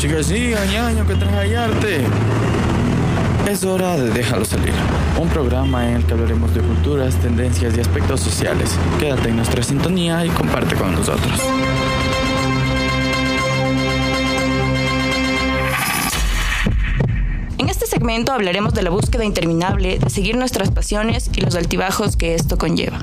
Sigue, siga, ñaño, que traes hallarte. Es hora de Déjalo Salir, un programa en el que hablaremos de culturas, tendencias y aspectos sociales. Quédate en nuestra sintonía y comparte con nosotros. En este segmento hablaremos de la búsqueda interminable de seguir nuestras pasiones y los altibajos que esto conlleva.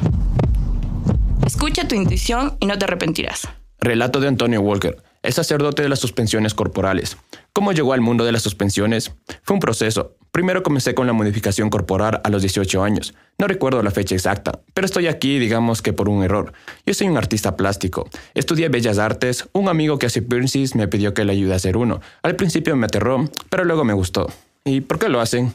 Escucha tu intuición y no te arrepentirás. Relato de Antonio Walker, el sacerdote de las suspensiones corporales. ¿Cómo llegó al mundo de las suspensiones? Fue un proceso. Primero comencé con la modificación corporal a los 18 años. No recuerdo la fecha exacta, pero estoy aquí, digamos que por un error. Yo soy un artista plástico. Estudié Bellas Artes. Un amigo que hace piercings me pidió que le ayude a hacer uno. Al principio me aterró, pero luego me gustó. ¿Y por qué lo hacen?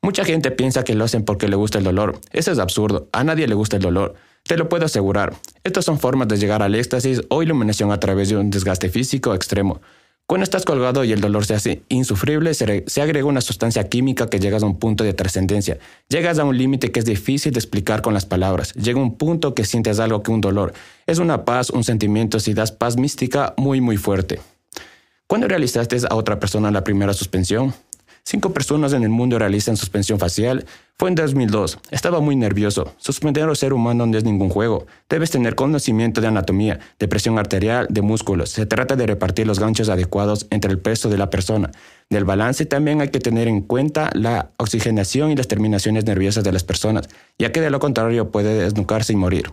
Mucha gente piensa que lo hacen porque le gusta el dolor. Eso es absurdo. A nadie le gusta el dolor. Te lo puedo asegurar. Estas son formas de llegar al éxtasis o iluminación a través de un desgaste físico extremo. Cuando estás colgado y el dolor se hace insufrible, se, se agrega una sustancia química que llegas a un punto de trascendencia. Llegas a un límite que es difícil de explicar con las palabras. Llega un punto que sientes algo que un dolor. Es una paz, un sentimiento, si das paz mística, muy, muy fuerte. ¿Cuándo realizaste a otra persona la primera suspensión? Cinco personas en el mundo realizan suspensión facial. Fue en 2002. Estaba muy nervioso. Suspender a un ser humano no es ningún juego. Debes tener conocimiento de anatomía, de presión arterial, de músculos. Se trata de repartir los ganchos adecuados entre el peso de la persona. Del balance también hay que tener en cuenta la oxigenación y las terminaciones nerviosas de las personas, ya que de lo contrario puede desnucarse y morir.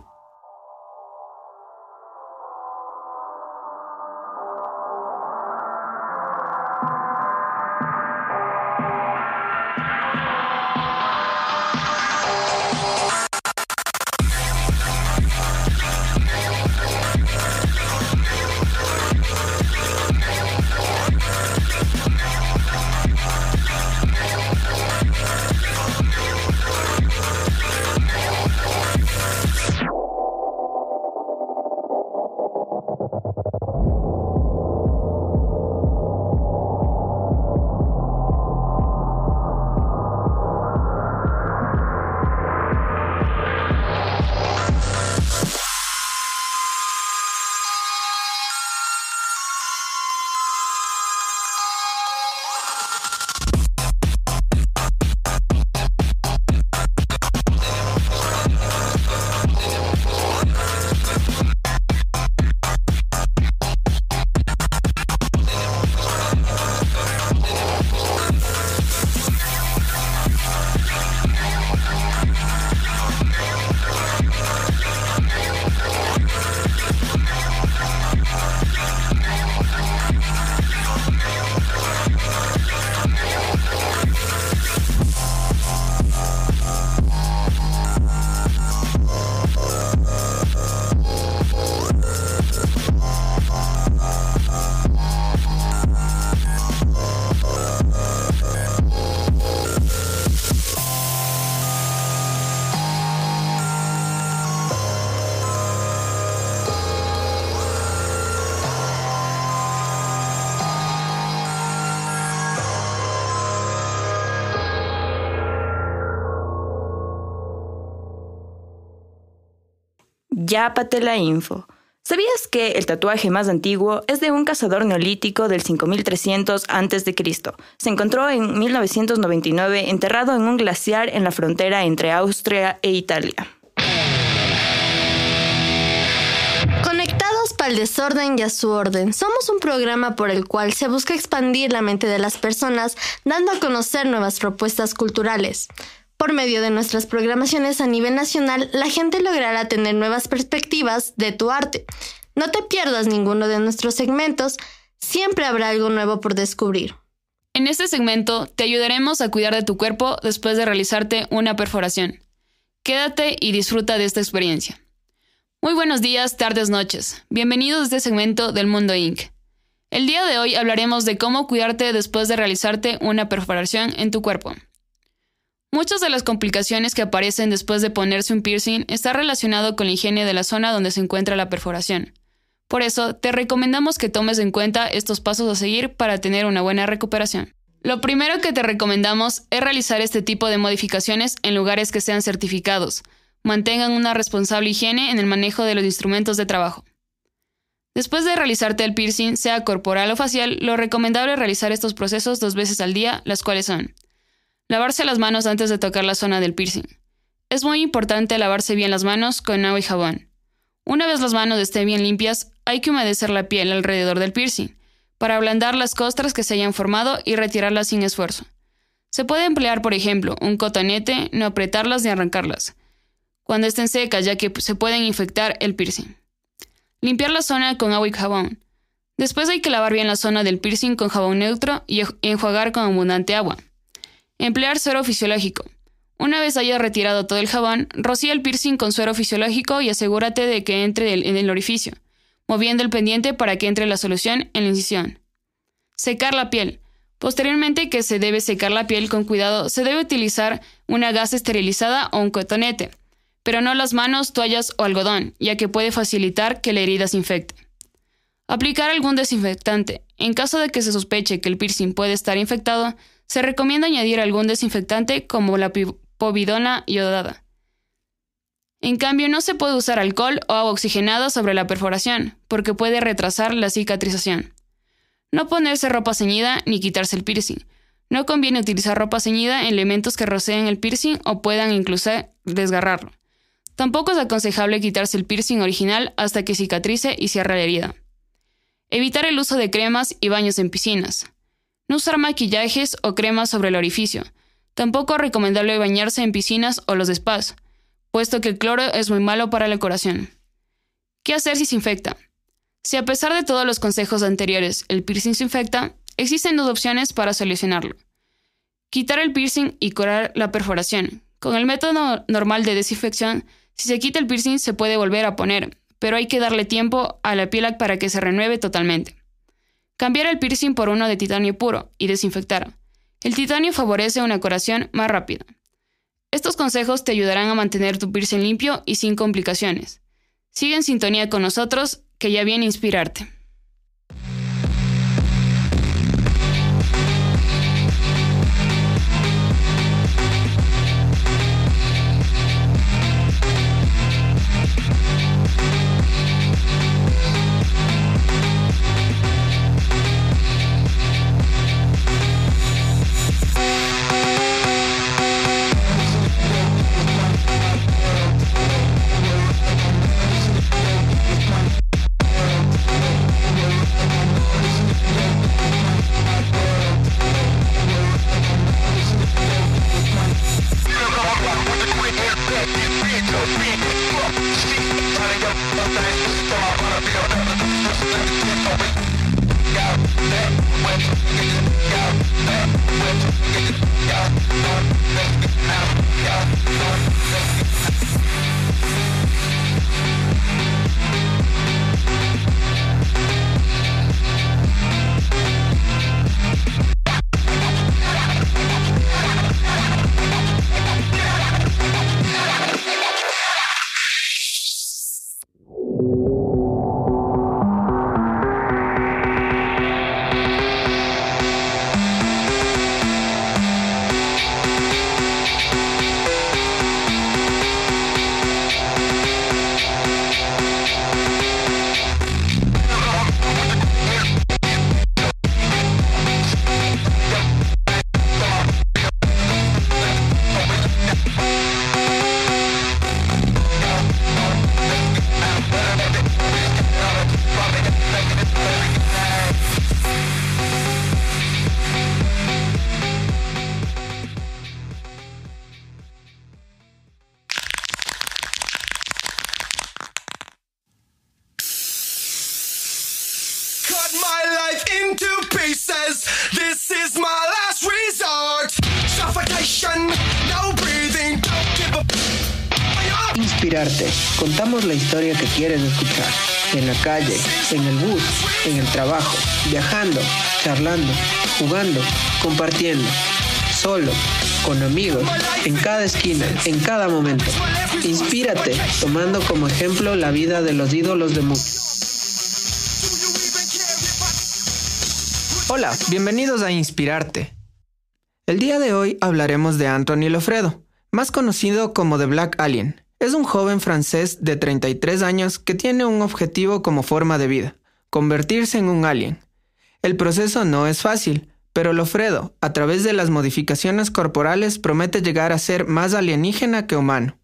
Yápate la info. ¿Sabías que el tatuaje más antiguo es de un cazador neolítico del 5300 a.C.? Se encontró en 1999 enterrado en un glaciar en la frontera entre Austria e Italia. Conectados para el desorden y a su orden, somos un programa por el cual se busca expandir la mente de las personas, dando a conocer nuevas propuestas culturales. Por medio de nuestras programaciones a nivel nacional, la gente logrará tener nuevas perspectivas de tu arte. No te pierdas ninguno de nuestros segmentos, siempre habrá algo nuevo por descubrir. En este segmento te ayudaremos a cuidar de tu cuerpo después de realizarte una perforación. Quédate y disfruta de esta experiencia. Muy buenos días, tardes, noches. Bienvenidos a este segmento del Mundo Inc. El día de hoy hablaremos de cómo cuidarte después de realizarte una perforación en tu cuerpo. Muchas de las complicaciones que aparecen después de ponerse un piercing está relacionado con la higiene de la zona donde se encuentra la perforación. Por eso, te recomendamos que tomes en cuenta estos pasos a seguir para tener una buena recuperación. Lo primero que te recomendamos es realizar este tipo de modificaciones en lugares que sean certificados. Mantengan una responsable higiene en el manejo de los instrumentos de trabajo. Después de realizarte el piercing, sea corporal o facial, lo recomendable es realizar estos procesos dos veces al día, las cuales son lavarse las manos antes de tocar la zona del piercing. Es muy importante lavarse bien las manos con agua y jabón. Una vez las manos estén bien limpias, hay que humedecer la piel alrededor del piercing, para ablandar las costras que se hayan formado y retirarlas sin esfuerzo. Se puede emplear, por ejemplo, un cotonete, no apretarlas ni arrancarlas, cuando estén secas, ya que se pueden infectar el piercing. Limpiar la zona con agua y jabón. Después hay que lavar bien la zona del piercing con jabón neutro y enjuagar con abundante agua. Emplear suero fisiológico. Una vez hayas retirado todo el jabón, rocía el piercing con suero fisiológico y asegúrate de que entre en el orificio, moviendo el pendiente para que entre la solución en la incisión. Secar la piel. Posteriormente que se debe secar la piel con cuidado, se debe utilizar una gasa esterilizada o un cotonete pero no las manos, toallas o algodón, ya que puede facilitar que la herida se infecte. Aplicar algún desinfectante. En caso de que se sospeche que el piercing puede estar infectado, se recomienda añadir algún desinfectante como la povidona iodada. En cambio, no se puede usar alcohol o agua oxigenada sobre la perforación, porque puede retrasar la cicatrización. No ponerse ropa ceñida ni quitarse el piercing. No conviene utilizar ropa ceñida en elementos que roceen el piercing o puedan incluso desgarrarlo. Tampoco es aconsejable quitarse el piercing original hasta que cicatrice y cierre la herida. Evitar el uso de cremas y baños en piscinas. No usar maquillajes o cremas sobre el orificio. Tampoco es recomendable bañarse en piscinas o los spas, puesto que el cloro es muy malo para la corazón. ¿Qué hacer si se infecta? Si a pesar de todos los consejos anteriores el piercing se infecta, existen dos opciones para solucionarlo. Quitar el piercing y curar la perforación. Con el método normal de desinfección si se quita el piercing se puede volver a poner, pero hay que darle tiempo a la piel para que se renueve totalmente. Cambiar el piercing por uno de titanio puro y desinfectar. El titanio favorece una curación más rápida. Estos consejos te ayudarán a mantener tu piercing limpio y sin complicaciones. Sigue en sintonía con nosotros, que ya viene inspirarte. Contamos la historia que quieres escuchar. En la calle, en el bus, en el trabajo, viajando, charlando, jugando, compartiendo. Solo, con amigos, en cada esquina, en cada momento. Inspírate, tomando como ejemplo la vida de los ídolos de música. Hola, bienvenidos a Inspirarte. El día de hoy hablaremos de Anthony Lofredo, más conocido como The Black Alien. Es un joven francés de 33 años que tiene un objetivo como forma de vida, convertirse en un alien. El proceso no es fácil, pero Lofredo, a través de las modificaciones corporales, promete llegar a ser más alienígena que humano.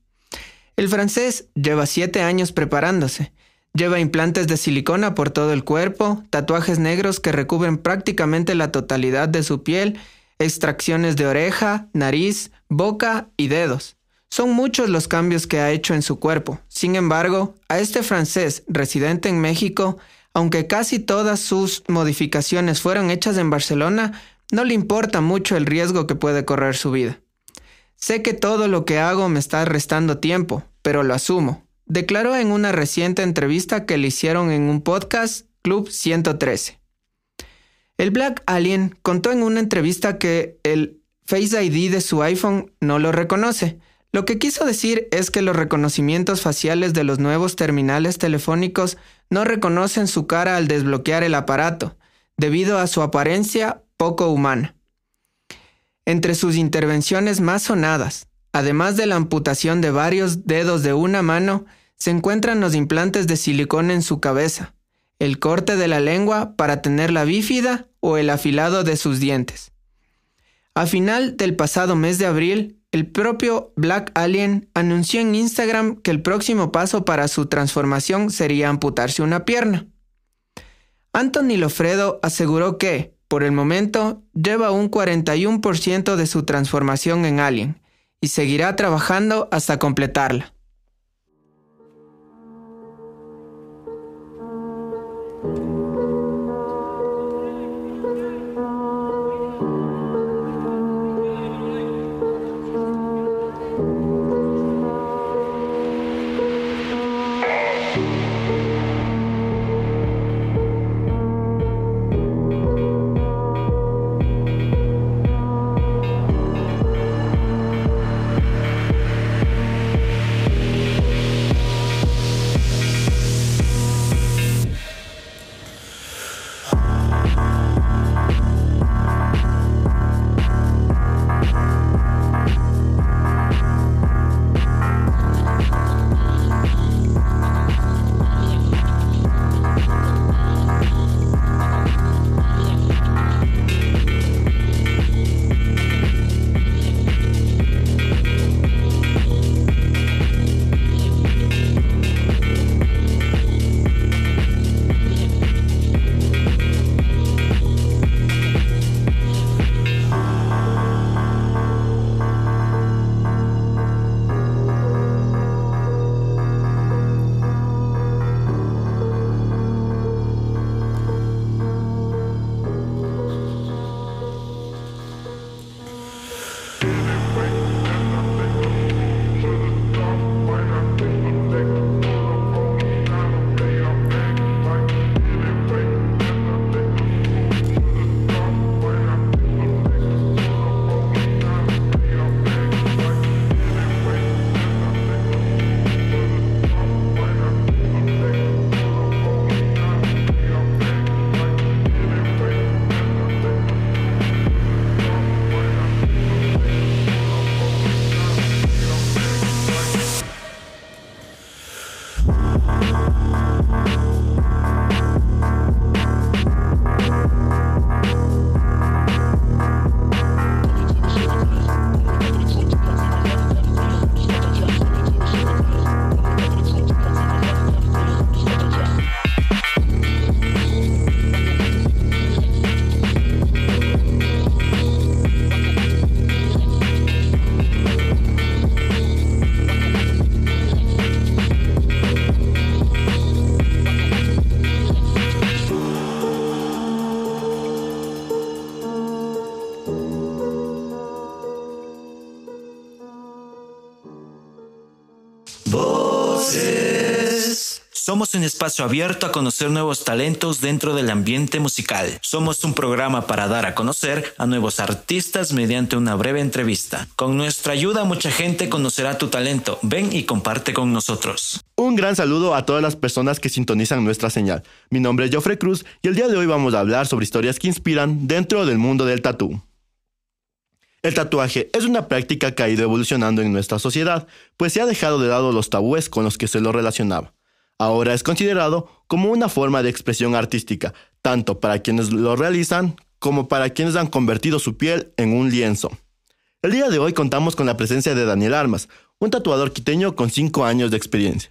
El francés lleva siete años preparándose. Lleva implantes de silicona por todo el cuerpo, tatuajes negros que recubren prácticamente la totalidad de su piel, extracciones de oreja, nariz, boca y dedos. Son muchos los cambios que ha hecho en su cuerpo. Sin embargo, a este francés residente en México aunque casi todas sus modificaciones fueron hechas en Barcelona, no le importa mucho el riesgo que puede correr su vida. Sé que todo lo que hago me está restando tiempo, pero lo asumo, declaró en una reciente entrevista que le hicieron en un podcast Club 113. El Black Alien contó en una entrevista que el Face ID de su iPhone no lo reconoce, lo que quiso decir es que los reconocimientos faciales de los nuevos terminales telefónicos no reconocen su cara al desbloquear el aparato, debido a su apariencia poco humana. Entre sus intervenciones más sonadas, además de la amputación de varios dedos de una mano, se encuentran los implantes de silicona en su cabeza, el corte de la lengua para tenerla bífida o el afilado de sus dientes. A final del pasado mes de abril, el propio Black Alien anunció en Instagram que el próximo paso para su transformación sería amputarse una pierna. Anthony Lofredo aseguró que, por el momento, lleva un 41% de su transformación en Alien y seguirá trabajando hasta completarla. Un espacio abierto a conocer nuevos talentos dentro del ambiente musical. Somos un programa para dar a conocer a nuevos artistas mediante una breve entrevista. Con nuestra ayuda mucha gente conocerá tu talento. Ven y comparte con nosotros. Un gran saludo a todas las personas que sintonizan nuestra señal. Mi nombre es Joffrey Cruz y el día de hoy vamos a hablar sobre historias que inspiran dentro del mundo del tatú. El tatuaje es una práctica que ha ido evolucionando en nuestra sociedad, pues se ha dejado de lado los tabúes con los que se lo relacionaba. Ahora es considerado como una forma de expresión artística, tanto para quienes lo realizan como para quienes han convertido su piel en un lienzo. El día de hoy contamos con la presencia de Daniel Armas, un tatuador quiteño con 5 años de experiencia.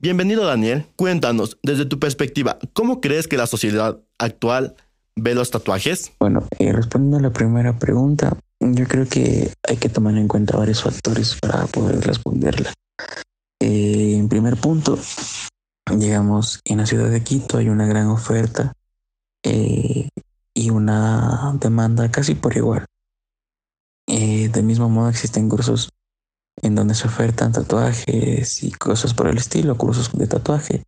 Bienvenido Daniel, cuéntanos, desde tu perspectiva, ¿cómo crees que la sociedad actual ve los tatuajes? Bueno, eh, respondiendo a la primera pregunta, yo creo que hay que tomar en cuenta varios factores para poder responderla. Eh, en primer punto, digamos, en la ciudad de Quito hay una gran oferta eh, y una demanda casi por igual. Eh, del mismo modo existen cursos en donde se ofertan tatuajes y cosas por el estilo, cursos de tatuaje,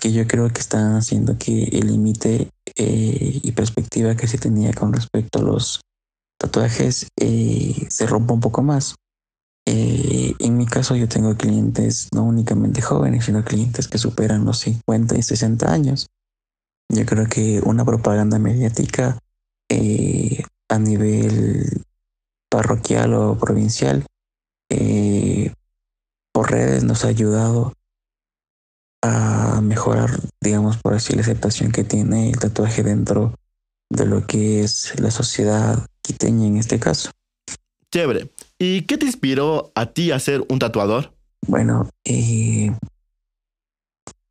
que yo creo que están haciendo que el límite eh, y perspectiva que se tenía con respecto a los tatuajes se rompa un poco más. Eh, en mi caso yo tengo clientes no únicamente jóvenes, sino clientes que superan los 50 y 60 años. Yo creo que una propaganda mediática eh, a nivel parroquial o provincial eh, por redes nos ha ayudado a mejorar, digamos, por así, la aceptación que tiene el tatuaje dentro de lo que es la sociedad quiteña en este caso. Chévere. ¿Y qué te inspiró a ti a ser un tatuador? Bueno, eh,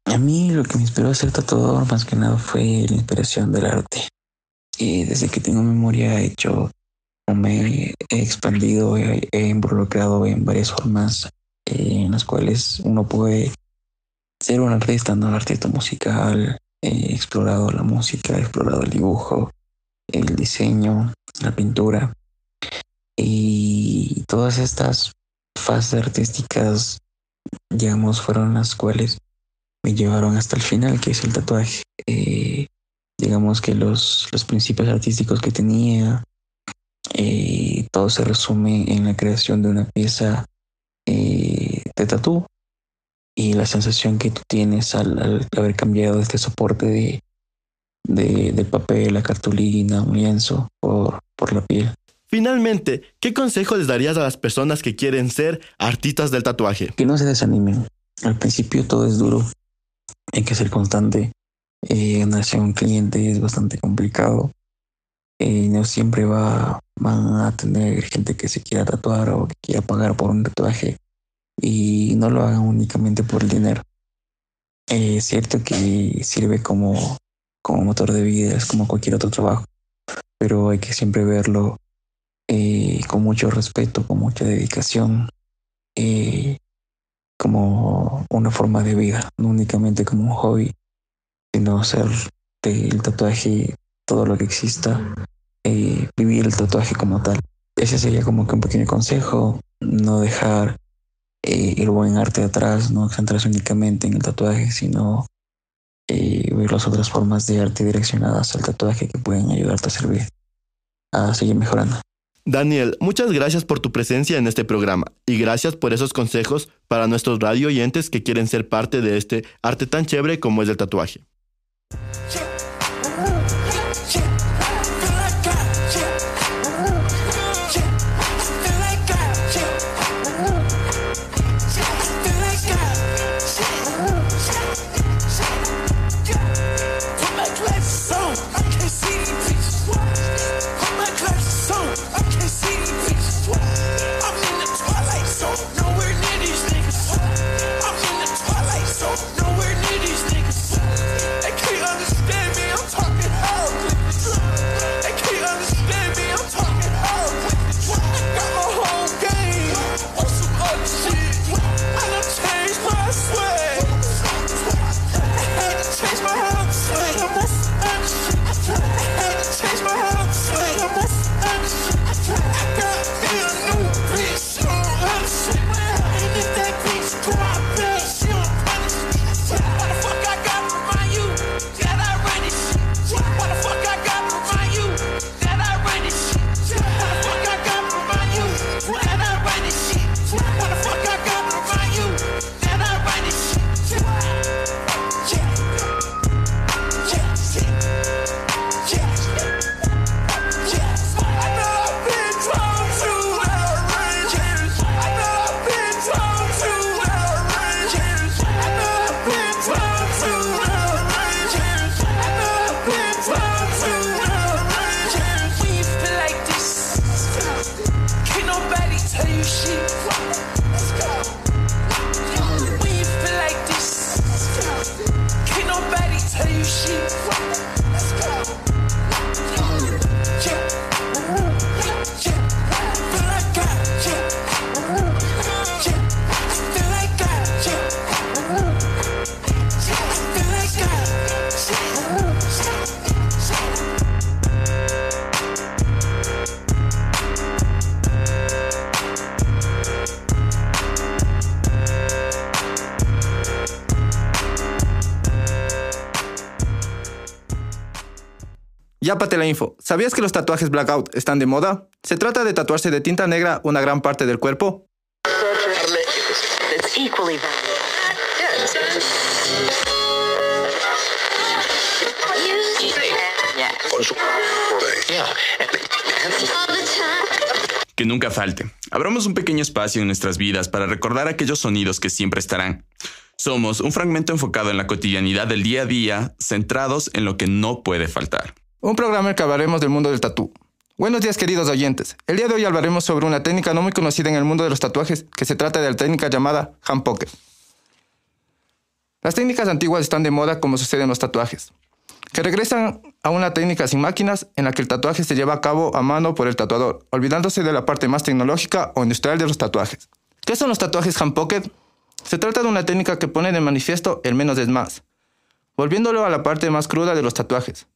a mí lo que me inspiró a ser tatuador más que nada fue la inspiración del arte. Y desde que tengo memoria he hecho, me he expandido, he, involucrado en varias formas eh, en las cuales uno puede ser un artista, no un artista musical. He explorado la música, he explorado el dibujo, el diseño, la pintura. Y todas estas fases artísticas, digamos, fueron las cuales me llevaron hasta el final, que es el tatuaje. Eh, digamos que los, los principios artísticos que tenía, eh, todo se resume en la creación de una pieza eh, de tatú y la sensación que tú tienes al, haber cambiado este soporte de, de, de, papel, la cartulina, un lienzo por, por la piel. Finalmente, ¿qué consejo les darías a las personas que quieren ser artistas del tatuaje? Que no se desanimen. Al principio todo es duro. Hay que ser constante. Eh, un cliente es bastante complicado. Eh, no siempre va, van a tener gente que se quiera tatuar o que quiera pagar por un tatuaje y no lo hagan únicamente por el dinero. Eh, es cierto que sirve como, como motor de vida, es como cualquier otro trabajo, pero hay que siempre verlo eh, con mucho respeto, con mucha dedicación, eh, como una forma de vida, no únicamente como un hobby, sino hacer del tatuaje todo lo que exista, eh, vivir el tatuaje como tal. Ese sería como que un pequeño consejo, no dejar el buen arte atrás, no centrarse únicamente en el tatuaje, sino ver las otras formas de arte direccionadas al tatuaje que pueden ayudarte a servir, a seguir mejorando. Daniel, muchas gracias por tu presencia en este programa y gracias por esos consejos para nuestros radio oyentes que quieren ser parte de este arte tan chévere como es el tatuaje. La info. ¿Sabías que los tatuajes blackout están de moda? ¿Se trata de tatuarse de tinta negra una gran parte del cuerpo? Que nunca falte. Abramos un pequeño espacio en nuestras vidas para recordar aquellos sonidos que siempre estarán. Somos un fragmento enfocado en la cotidianidad del día a día, centrados en lo que no puede faltar. Un programa que hablaremos del mundo del tatú. Buenos días queridos oyentes. El día de hoy hablaremos sobre una técnica no muy conocida en el mundo de los tatuajes, que se trata de la técnica llamada hand pocket. Las técnicas antiguas están de moda como sucede en los tatuajes, que regresan a una técnica sin máquinas en la que el tatuaje se lleva a cabo a mano por el tatuador, olvidándose de la parte más tecnológica o industrial de los tatuajes. ¿Qué son los tatuajes hand pocket? Se trata de una técnica que pone de manifiesto el menos es más, volviéndolo a la parte más cruda de los tatuajes.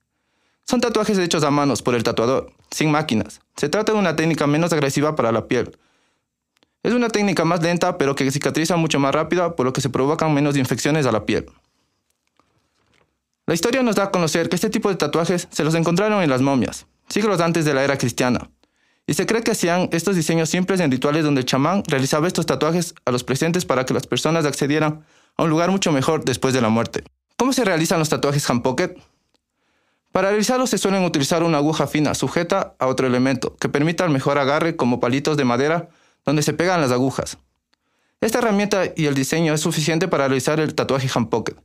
Son tatuajes hechos a manos por el tatuador, sin máquinas. Se trata de una técnica menos agresiva para la piel. Es una técnica más lenta, pero que cicatriza mucho más rápida, por lo que se provocan menos infecciones a la piel. La historia nos da a conocer que este tipo de tatuajes se los encontraron en las momias, siglos antes de la era cristiana, y se cree que hacían estos diseños simples en rituales donde el chamán realizaba estos tatuajes a los presentes para que las personas accedieran a un lugar mucho mejor después de la muerte. ¿Cómo se realizan los tatuajes hand pocket? Para realizarlos se suelen utilizar una aguja fina sujeta a otro elemento que permita el mejor agarre como palitos de madera donde se pegan las agujas. Esta herramienta y el diseño es suficiente para realizar el tatuaje hand pocket.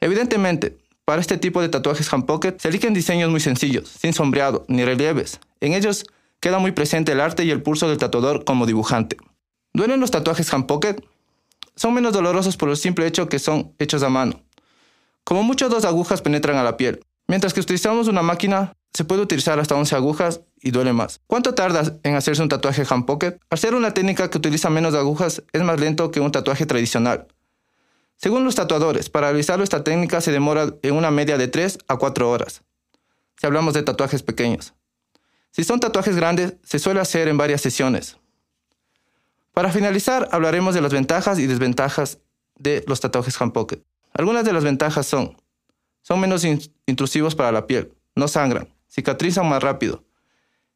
Evidentemente, para este tipo de tatuajes hand pocket se eligen diseños muy sencillos, sin sombreado ni relieves. En ellos queda muy presente el arte y el pulso del tatuador como dibujante. ¿Duelen los tatuajes hand pocket? Son menos dolorosos por el simple hecho que son hechos a mano. Como mucho dos agujas penetran a la piel, Mientras que utilizamos una máquina, se puede utilizar hasta 11 agujas y duele más. ¿Cuánto tardas en hacerse un tatuaje hand pocket? Ser una técnica que utiliza menos agujas, es más lento que un tatuaje tradicional. Según los tatuadores, para realizar esta técnica se demora en una media de 3 a 4 horas, si hablamos de tatuajes pequeños. Si son tatuajes grandes, se suele hacer en varias sesiones. Para finalizar, hablaremos de las ventajas y desventajas de los tatuajes hand pocket. Algunas de las ventajas son son menos intrusivos para la piel, no sangran, cicatrizan más rápido.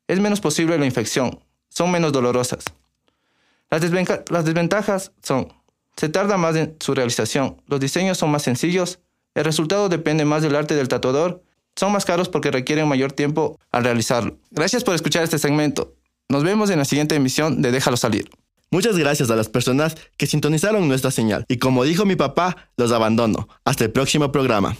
Es menos posible la infección, son menos dolorosas. Las, desventajas son, se tarda más en su realización, los diseños son más sencillos, el resultado depende más del arte del tatuador, son más caros porque requieren mayor tiempo al realizarlo. Gracias por escuchar este segmento. Nos vemos en la siguiente emisión de Déjalo salir. Muchas gracias a las personas que sintonizaron nuestra señal. Y como dijo mi papá, los abandono. Hasta el próximo programa.